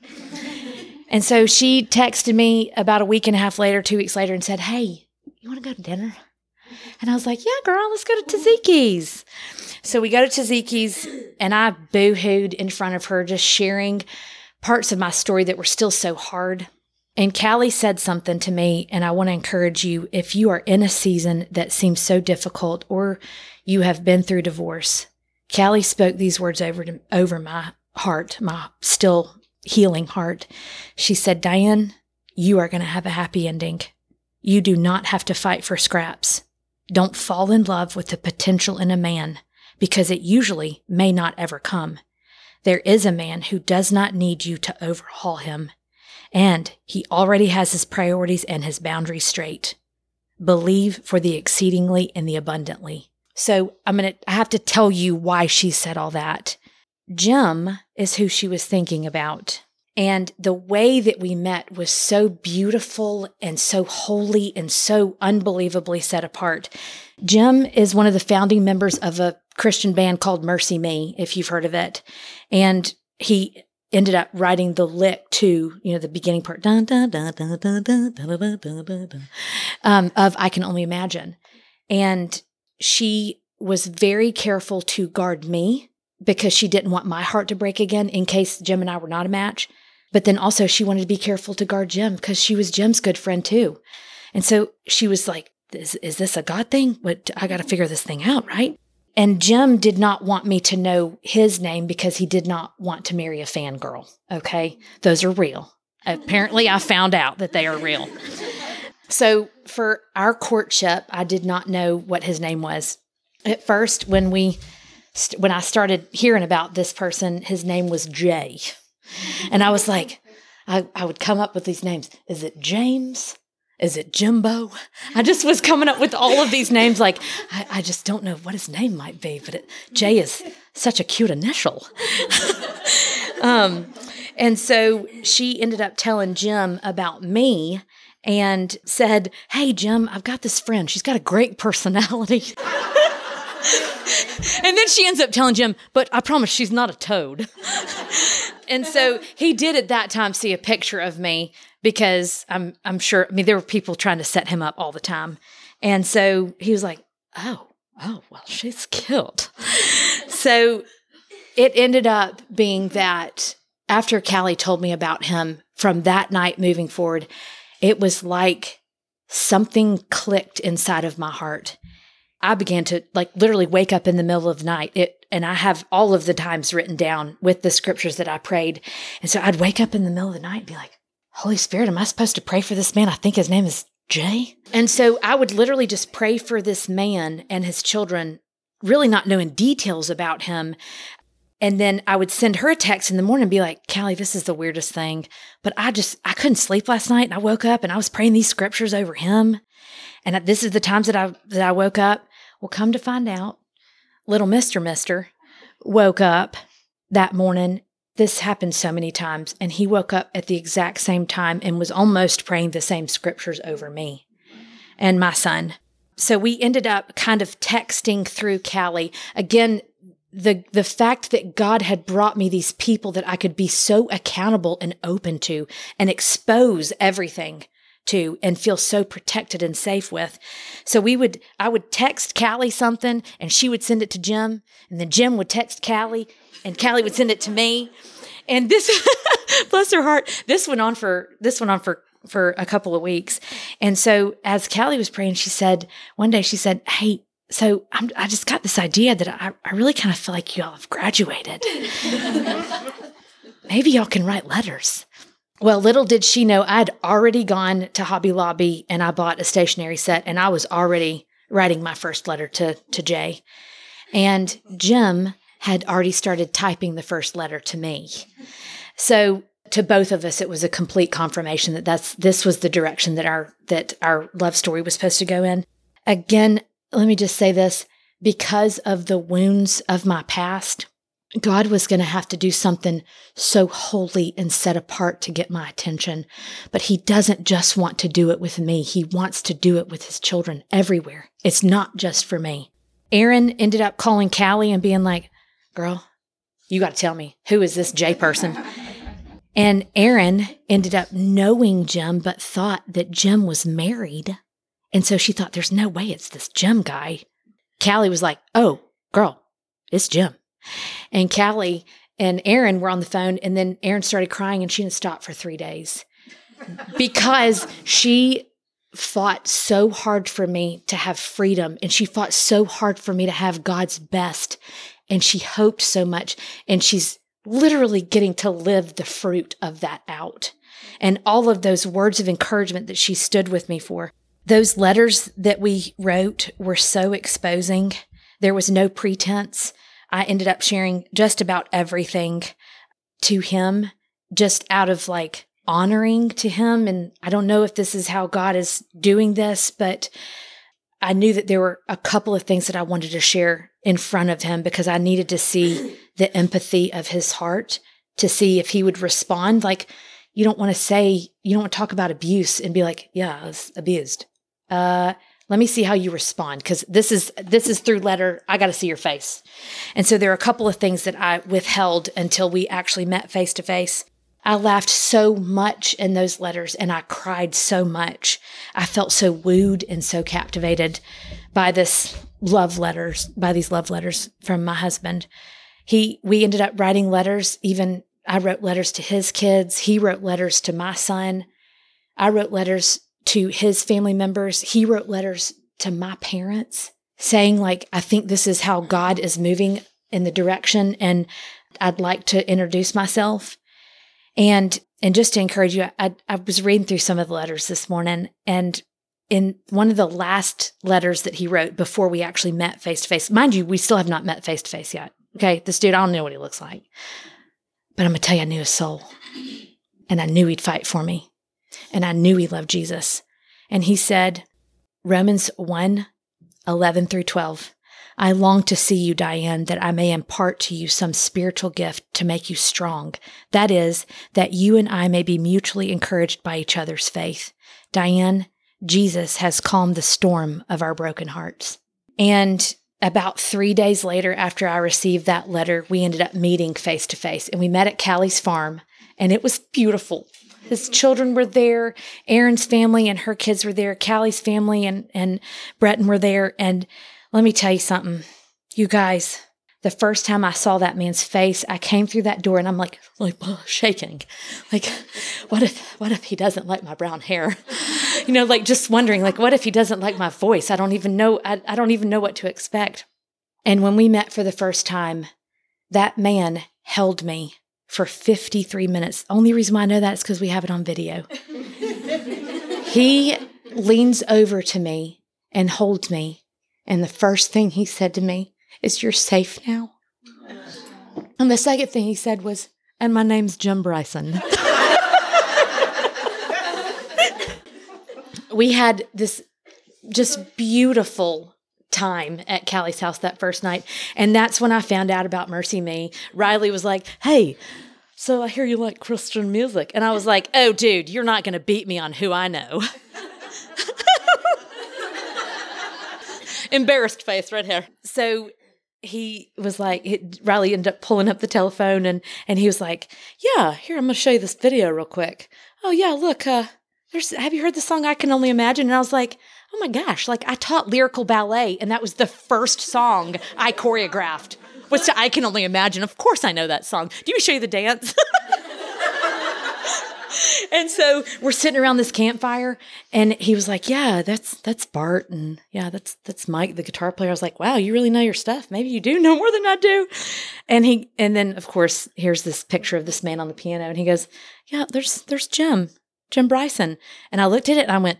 And so she texted me about a week and a half later, two weeks later, and said, Hey, you want to go to dinner? And I was like, Yeah, girl, let's go to Taziki's. So we go to Taziki's, and I boo hooed in front of her, just sharing parts of my story that were still so hard. And Callie said something to me, and I want to encourage you if you are in a season that seems so difficult or you have been through divorce. Callie spoke these words over to, over my heart, my still healing heart. She said, Diane, you are going to have a happy ending. You do not have to fight for scraps. Don't fall in love with the potential in a man because it usually may not ever come. There is a man who does not need you to overhaul him and he already has his priorities and his boundaries straight. Believe for the exceedingly and the abundantly. So I'm going to I have to tell you why she said all that. Jim is who she was thinking about. And the way that we met was so beautiful and so holy and so unbelievably set apart. Jim is one of the founding members of a Christian band called MercyMe, if you've heard of it. And he ended up writing the lick to you know the beginning part um, of I can only imagine, and she was very careful to guard me because she didn't want my heart to break again in case Jim and I were not a match. But then also she wanted to be careful to guard Jim because she was Jim's good friend too, and so she was like, "Is, is this a God thing? What I got to figure this thing out, right?" And Jim did not want me to know his name because he did not want to marry a fangirl. Okay. Those are real. Apparently, I found out that they are real. So, for our courtship, I did not know what his name was. At first, when we when I started hearing about this person, his name was Jay. And I was like, I, I would come up with these names. Is it James? Is it Jimbo? I just was coming up with all of these names. Like, I, I just don't know what his name might be, but it, J is such a cute initial. um, and so she ended up telling Jim about me and said, Hey, Jim, I've got this friend. She's got a great personality. and then she ends up telling Jim, But I promise she's not a toad. and so he did at that time see a picture of me because I'm I'm sure I mean there were people trying to set him up all the time. And so he was like, "Oh, oh, well, she's killed." so it ended up being that after Callie told me about him from that night moving forward, it was like something clicked inside of my heart. I began to like literally wake up in the middle of the night. It and I have all of the times written down with the scriptures that I prayed. And so I'd wake up in the middle of the night and be like, Holy Spirit, am I supposed to pray for this man? I think his name is Jay. And so I would literally just pray for this man and his children, really not knowing details about him. And then I would send her a text in the morning and be like, Callie, this is the weirdest thing. But I just, I couldn't sleep last night. And I woke up and I was praying these scriptures over him. And this is the times that I, that I woke up. Well, come to find out, little Mr. Mister woke up that morning. This happened so many times. And he woke up at the exact same time and was almost praying the same scriptures over me and my son. So we ended up kind of texting through Callie. Again, the the fact that God had brought me these people that I could be so accountable and open to and expose everything to and feel so protected and safe with. So we would I would text Callie something and she would send it to Jim and then Jim would text Callie and Callie would send it to me. And this bless her heart, this went on for this went on for for a couple of weeks. And so as Callie was praying, she said, one day she said, Hey, so I'm, i just got this idea that I, I really kind of feel like y'all have graduated. Maybe y'all can write letters. Well, little did she know I'd already gone to Hobby Lobby and I bought a stationery set and I was already writing my first letter to, to Jay. And Jim had already started typing the first letter to me. So to both of us, it was a complete confirmation that that's this was the direction that our that our love story was supposed to go in. Again, let me just say this because of the wounds of my past, God was going to have to do something so holy and set apart to get my attention. But He doesn't just want to do it with me, He wants to do it with His children everywhere. It's not just for me. Erin ended up calling Callie and being like, Girl, you got to tell me, who is this J person? And Erin ended up knowing Jim, but thought that Jim was married. And so she thought, there's no way it's this Jim guy. Callie was like, oh, girl, it's Jim. And Callie and Erin were on the phone, and then Erin started crying and she didn't stop for three days because she fought so hard for me to have freedom and she fought so hard for me to have God's best. And she hoped so much. And she's literally getting to live the fruit of that out. And all of those words of encouragement that she stood with me for. Those letters that we wrote were so exposing. There was no pretense. I ended up sharing just about everything to him, just out of like honoring to him. And I don't know if this is how God is doing this, but I knew that there were a couple of things that I wanted to share in front of him because I needed to see the empathy of his heart to see if he would respond. Like, you don't want to say, you don't want to talk about abuse and be like, yeah, I was abused uh, let me see how you respond because this is this is through letter. I got to see your face. And so there are a couple of things that i withheld until we actually met face to face. I laughed so much in those letters and i cried so much. I felt so wooed and so captivated by this love letters by these love letters from my husband. He we ended up writing letters. Even i wrote letters to his kids. He wrote letters to my son. I wrote letters to his family members. He wrote letters to my parents saying, like, I think this is how God is moving in the direction, and I'd like to introduce myself. And and just to encourage you, I, I was reading through some of the letters this morning, and in one of the last letters that he wrote before we actually met face to face, mind you, we still have not met face to face yet. Okay, this dude, I don't know what he looks like, but I'm gonna tell you, I knew his soul. and I knew he'd fight for me. And I knew he loved Jesus. And he said, Romans 1 11 through 12. I long to see you, Diane, that I may impart to you some spiritual gift to make you strong. That is, that you and I may be mutually encouraged by each other's faith. Diane, Jesus has calmed the storm of our broken hearts. And about three days later, after I received that letter, we ended up meeting face to face and we met at Callie's farm and it was beautiful. His children were there. Erin's family and her kids were there. Callie's family and, and Breton were there. And let me tell you something, you guys, the first time I saw that man's face, I came through that door and I'm like, like shaking. Like, what if, what if he doesn't like my brown hair? You know, like just wondering, like, what if he doesn't like my voice? I don't even know, I, I don't even know what to expect. And when we met for the first time, that man held me for 53 minutes. Only reason why I know that is because we have it on video. he leans over to me and holds me. And the first thing he said to me is, You're safe now. And the second thing he said was, And my name's Jim Bryson. we had this just beautiful time at Callie's house that first night. And that's when I found out about MercyMe. Riley was like, Hey, so I hear you like Christian music. And I was like, Oh, dude, you're not going to beat me on who I know. Embarrassed face right here. So he was like, it, Riley ended up pulling up the telephone and, and he was like, Yeah, here, I'm going to show you this video real quick. Oh, yeah, look, uh, there's, have you heard the song I Can Only Imagine? And I was like, oh my gosh, like I taught lyrical ballet, and that was the first song I choreographed. Was I Can Only Imagine. Of course I know that song. Do you show you the dance? and so we're sitting around this campfire and he was like yeah that's that's bart and yeah that's that's mike the guitar player i was like wow you really know your stuff maybe you do know more than i do and he and then of course here's this picture of this man on the piano and he goes yeah there's there's jim jim bryson and i looked at it and i went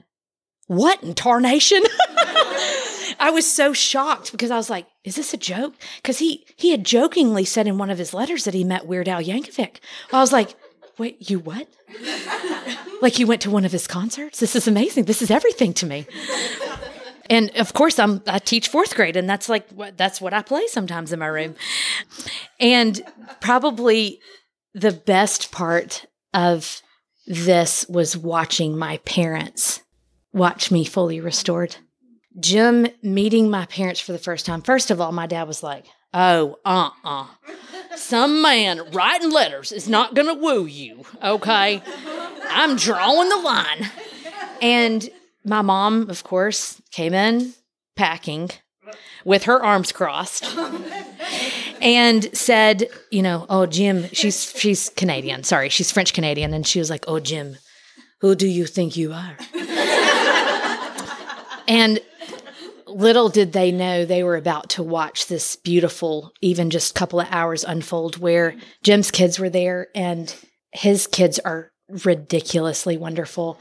what in tarnation? I was so shocked because I was like, is this a joke? Because he he had jokingly said in one of his letters that he met Weird Al Yankovic. I was like, wait, you what? like you went to one of his concerts? This is amazing. This is everything to me. And of course, I'm I teach fourth grade, and that's like what that's what I play sometimes in my room. And probably the best part of this was watching my parents watch me fully restored. Jim meeting my parents for the first time. First of all, my dad was like, Oh, uh uh-uh. uh. Some man writing letters is not going to woo you, okay? I'm drawing the line. And my mom, of course, came in packing with her arms crossed and said, you know, oh Jim, she's she's Canadian. Sorry, she's French Canadian and she was like, "Oh Jim, who do you think you are?" And little did they know they were about to watch this beautiful, even just couple of hours unfold where Jim's kids were there and his kids are ridiculously wonderful.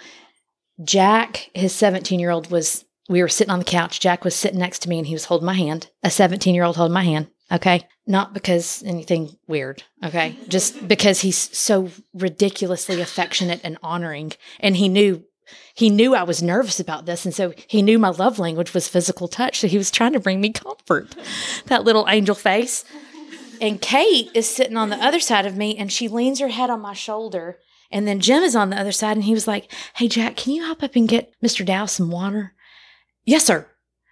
Jack, his 17 year old, was, we were sitting on the couch. Jack was sitting next to me and he was holding my hand, a 17 year old holding my hand. Okay. Not because anything weird. Okay. Just because he's so ridiculously affectionate and honoring. And he knew he knew I was nervous about this. And so he knew my love language was physical touch. So he was trying to bring me comfort, that little angel face. And Kate is sitting on the other side of me and she leans her head on my shoulder. And then Jim is on the other side and he was like, Hey, Jack, can you hop up and get Mr. Dow some water? Yes, sir.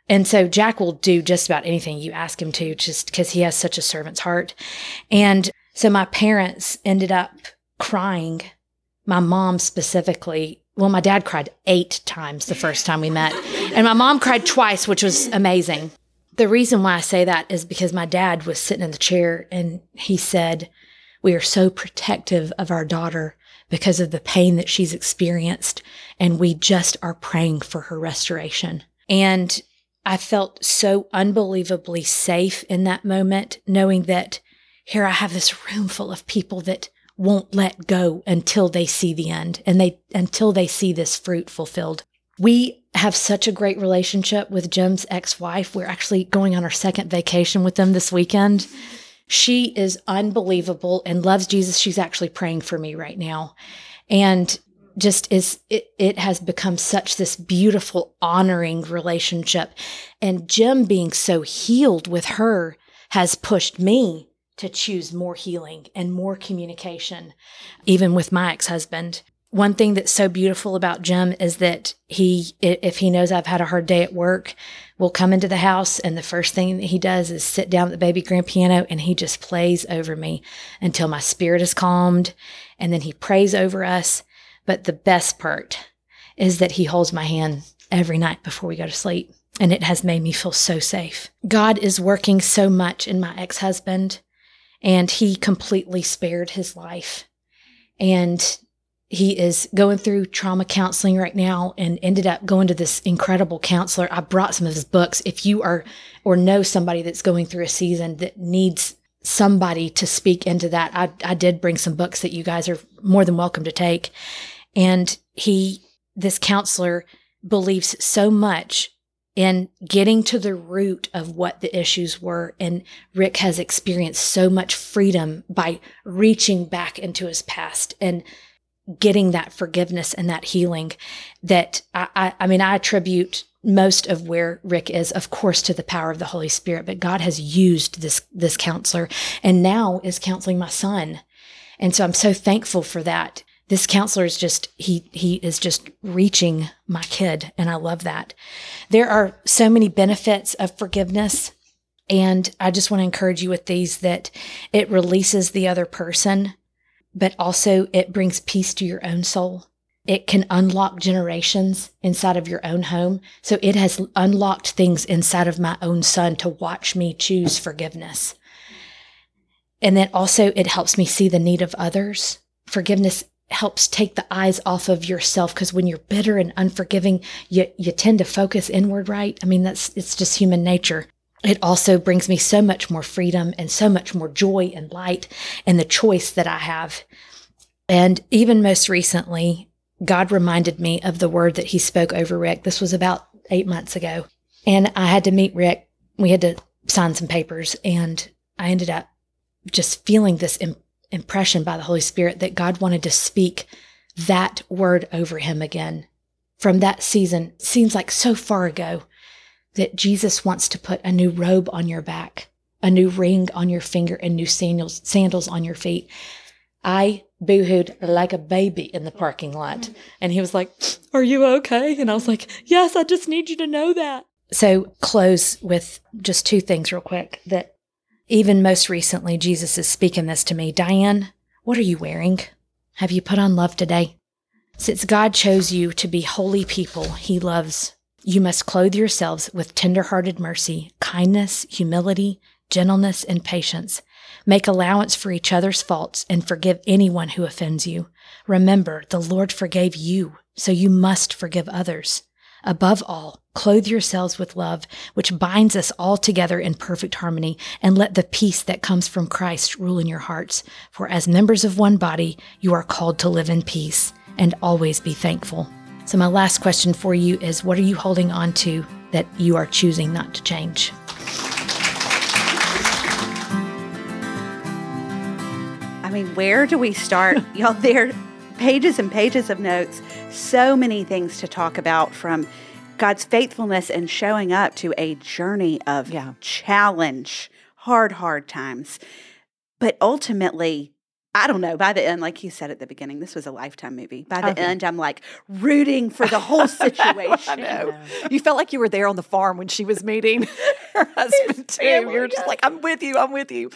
And so Jack will do just about anything you ask him to, just because he has such a servant's heart. And so my parents ended up crying, my mom specifically, well, my dad cried eight times the first time we met, and my mom cried twice, which was amazing. The reason why I say that is because my dad was sitting in the chair and he said, We are so protective of our daughter because of the pain that she's experienced, and we just are praying for her restoration. And I felt so unbelievably safe in that moment, knowing that here I have this room full of people that won't let go until they see the end and they until they see this fruit fulfilled. We have such a great relationship with Jim's ex-wife. We're actually going on our second vacation with them this weekend. She is unbelievable and loves Jesus. She's actually praying for me right now. and just is it, it has become such this beautiful honoring relationship and jim being so healed with her has pushed me to choose more healing and more communication even with my ex-husband one thing that's so beautiful about jim is that he if he knows i've had a hard day at work will come into the house and the first thing that he does is sit down at the baby grand piano and he just plays over me until my spirit is calmed and then he prays over us but the best part is that he holds my hand every night before we go to sleep. And it has made me feel so safe. God is working so much in my ex husband, and he completely spared his life. And he is going through trauma counseling right now and ended up going to this incredible counselor. I brought some of his books. If you are or know somebody that's going through a season that needs somebody to speak into that, I, I did bring some books that you guys are more than welcome to take. And he, this counselor, believes so much in getting to the root of what the issues were. And Rick has experienced so much freedom by reaching back into his past and getting that forgiveness and that healing that I, I, I mean, I attribute most of where Rick is, of course, to the power of the Holy Spirit, but God has used this, this counselor and now is counseling my son. And so I'm so thankful for that this counselor is just he he is just reaching my kid and i love that. There are so many benefits of forgiveness and i just want to encourage you with these that it releases the other person but also it brings peace to your own soul. It can unlock generations inside of your own home. So it has unlocked things inside of my own son to watch me choose forgiveness. And then also it helps me see the need of others. Forgiveness helps take the eyes off of yourself because when you're bitter and unforgiving you you tend to focus inward right? I mean that's it's just human nature. It also brings me so much more freedom and so much more joy and light and the choice that i have. And even most recently god reminded me of the word that he spoke over rick. This was about eight months ago. And i had to meet rick. We had to sign some papers and i ended up just feeling this impression by the Holy Spirit that God wanted to speak that word over him again. From that season, seems like so far ago, that Jesus wants to put a new robe on your back, a new ring on your finger, and new sandals, sandals on your feet. I boohooed like a baby in the parking lot. And he was like, Are you okay? And I was like, Yes, I just need you to know that. So, close with just two things, real quick that even most recently, Jesus is speaking this to me Diane, what are you wearing? Have you put on love today? Since God chose you to be holy people he loves, you must clothe yourselves with tender-hearted mercy, kindness, humility, gentleness, and patience. Make allowance for each other's faults and forgive anyone who offends you. Remember, the Lord forgave you, so you must forgive others. Above all, clothe yourselves with love, which binds us all together in perfect harmony, and let the peace that comes from Christ rule in your hearts. For as members of one body, you are called to live in peace and always be thankful. So, my last question for you is what are you holding on to that you are choosing not to change? I mean, where do we start? Y'all, there are pages and pages of notes, so many things to talk about from God's faithfulness and showing up to a journey of yeah. challenge, hard, hard times. But ultimately, I don't know. By the end, like you said at the beginning, this was a lifetime movie. By the okay. end, I'm like rooting for the whole situation. You felt like you were there on the farm when she was meeting her husband too. you were just like, "I'm with you. I'm with you."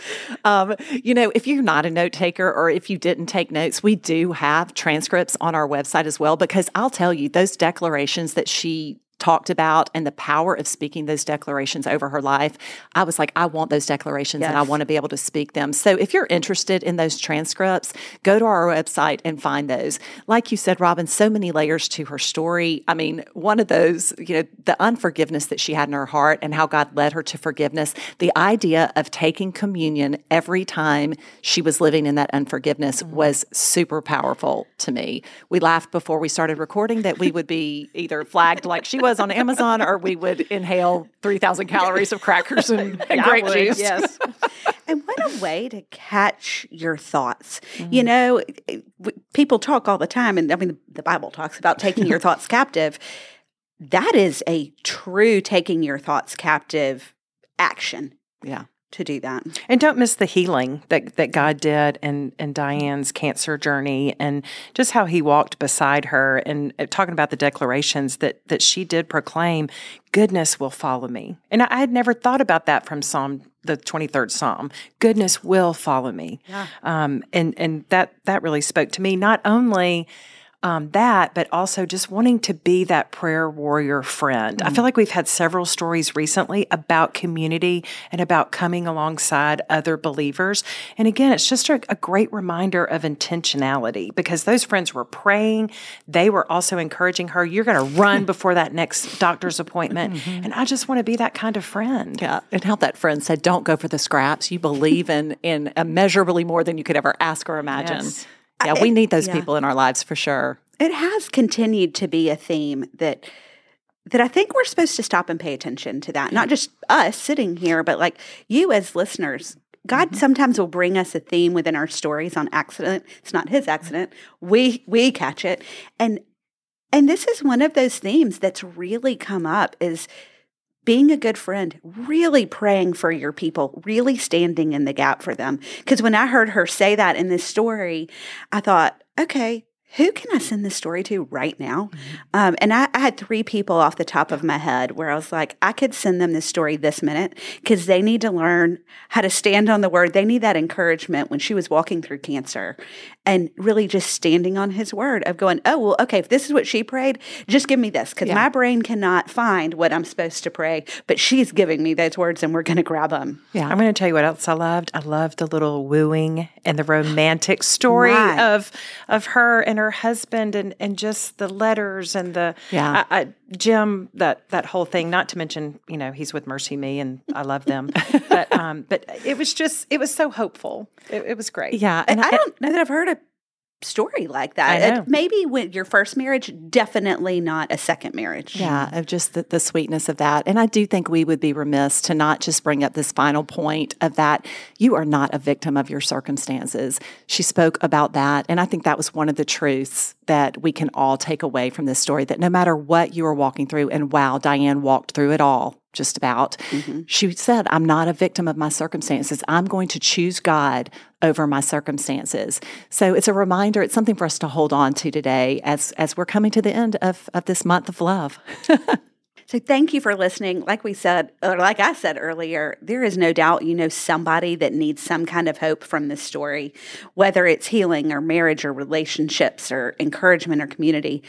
Um, you know, if you're not a note taker or if you didn't take notes, we do have transcripts on our website as well. Because I'll tell you, those declarations that she talked about and the power of speaking those declarations over her life, I was like, I want those declarations yes. and I want to be able to speak them. So if you're interested in those transcripts, go to our website and find those. Like you said, Robin, so many layers to her story. I mean, one of those, you know, the unforgiveness that she had in her heart and how God led her to forgiveness, the idea of taking communion every time she was living in that unforgiveness mm-hmm. was super powerful to me. We laughed before we started recording that we would be either flagged like she was was on Amazon, or we would inhale 3,000 calories of crackers and, and grape juice. Yes. and what a way to catch your thoughts? Mm-hmm. You know, people talk all the time, and I mean, the Bible talks about taking your thoughts captive. That is a true taking your thoughts captive action. Yeah to do that. And don't miss the healing that, that God did in, in Diane's cancer journey and just how he walked beside her and uh, talking about the declarations that, that she did proclaim, goodness will follow me. And I, I had never thought about that from Psalm the 23rd Psalm. Goodness will follow me. Yeah. Um, and, and that, that really spoke to me, not only um, that, but also just wanting to be that prayer warrior friend. Mm-hmm. I feel like we've had several stories recently about community and about coming alongside other believers. And again, it's just a, a great reminder of intentionality because those friends were praying. They were also encouraging her, you're going to run before that next doctor's appointment. Mm-hmm. And I just want to be that kind of friend. Yeah. And how that friend said, don't go for the scraps. You believe in, in immeasurably more than you could ever ask or imagine. Yes. Yeah, we need those yeah. people in our lives for sure. It has continued to be a theme that that I think we're supposed to stop and pay attention to that. Not just us sitting here, but like you as listeners. God mm-hmm. sometimes will bring us a theme within our stories on accident. It's not his accident. We we catch it. And and this is one of those themes that's really come up is being a good friend, really praying for your people, really standing in the gap for them. Because when I heard her say that in this story, I thought, okay, who can I send this story to right now? Mm-hmm. Um, and I, I, had three people off the top of my head where I was like, I could send them this story this minute because they need to learn how to stand on the word. They need that encouragement when she was walking through cancer and really just standing on his word of going, oh, well, okay, if this is what she prayed, just give me this because yeah. my brain cannot find what I'm supposed to pray, but she's giving me those words and we're going to grab them. Yeah. I'm going to tell you what else I loved. I loved the little wooing and the romantic story right. of of her and her husband and, and just the letters and the, yeah. I, I, Jim, that, that whole thing, not to mention, you know, he's with MercyMe and I love them, but, um, but it was just, it was so hopeful. It, it was great. Yeah. And I, I don't know that I've heard a story like that. It, maybe with your first marriage, definitely not a second marriage. Yeah, of just the, the, sweetness of that. And I do think we would be remiss to not just bring up this final point of that you are not a victim of your circumstances. She spoke about that. And I think that was one of the truths that we can all take away from this story that no matter what you are walking through, and wow, Diane walked through it all just about. Mm-hmm. She said, I'm not a victim of my circumstances. I'm going to choose God over my circumstances. So it's a reminder, it's something for us to hold on to today as, as we're coming to the end of, of this month of love. So thank you for listening. Like we said, or like I said earlier, there is no doubt you know somebody that needs some kind of hope from this story, whether it's healing or marriage or relationships or encouragement or community.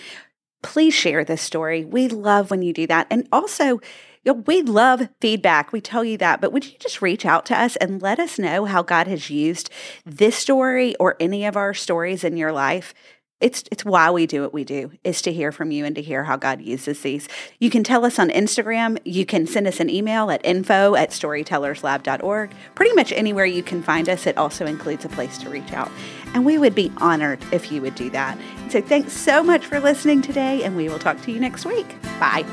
Please share this story. We love when you do that. And also, we love feedback. We tell you that, but would you just reach out to us and let us know how God has used this story or any of our stories in your life? It's it's why we do what we do is to hear from you and to hear how God uses these. You can tell us on Instagram. You can send us an email at info at storytellerslab.org. Pretty much anywhere you can find us. It also includes a place to reach out. And we would be honored if you would do that. So thanks so much for listening today, and we will talk to you next week. Bye.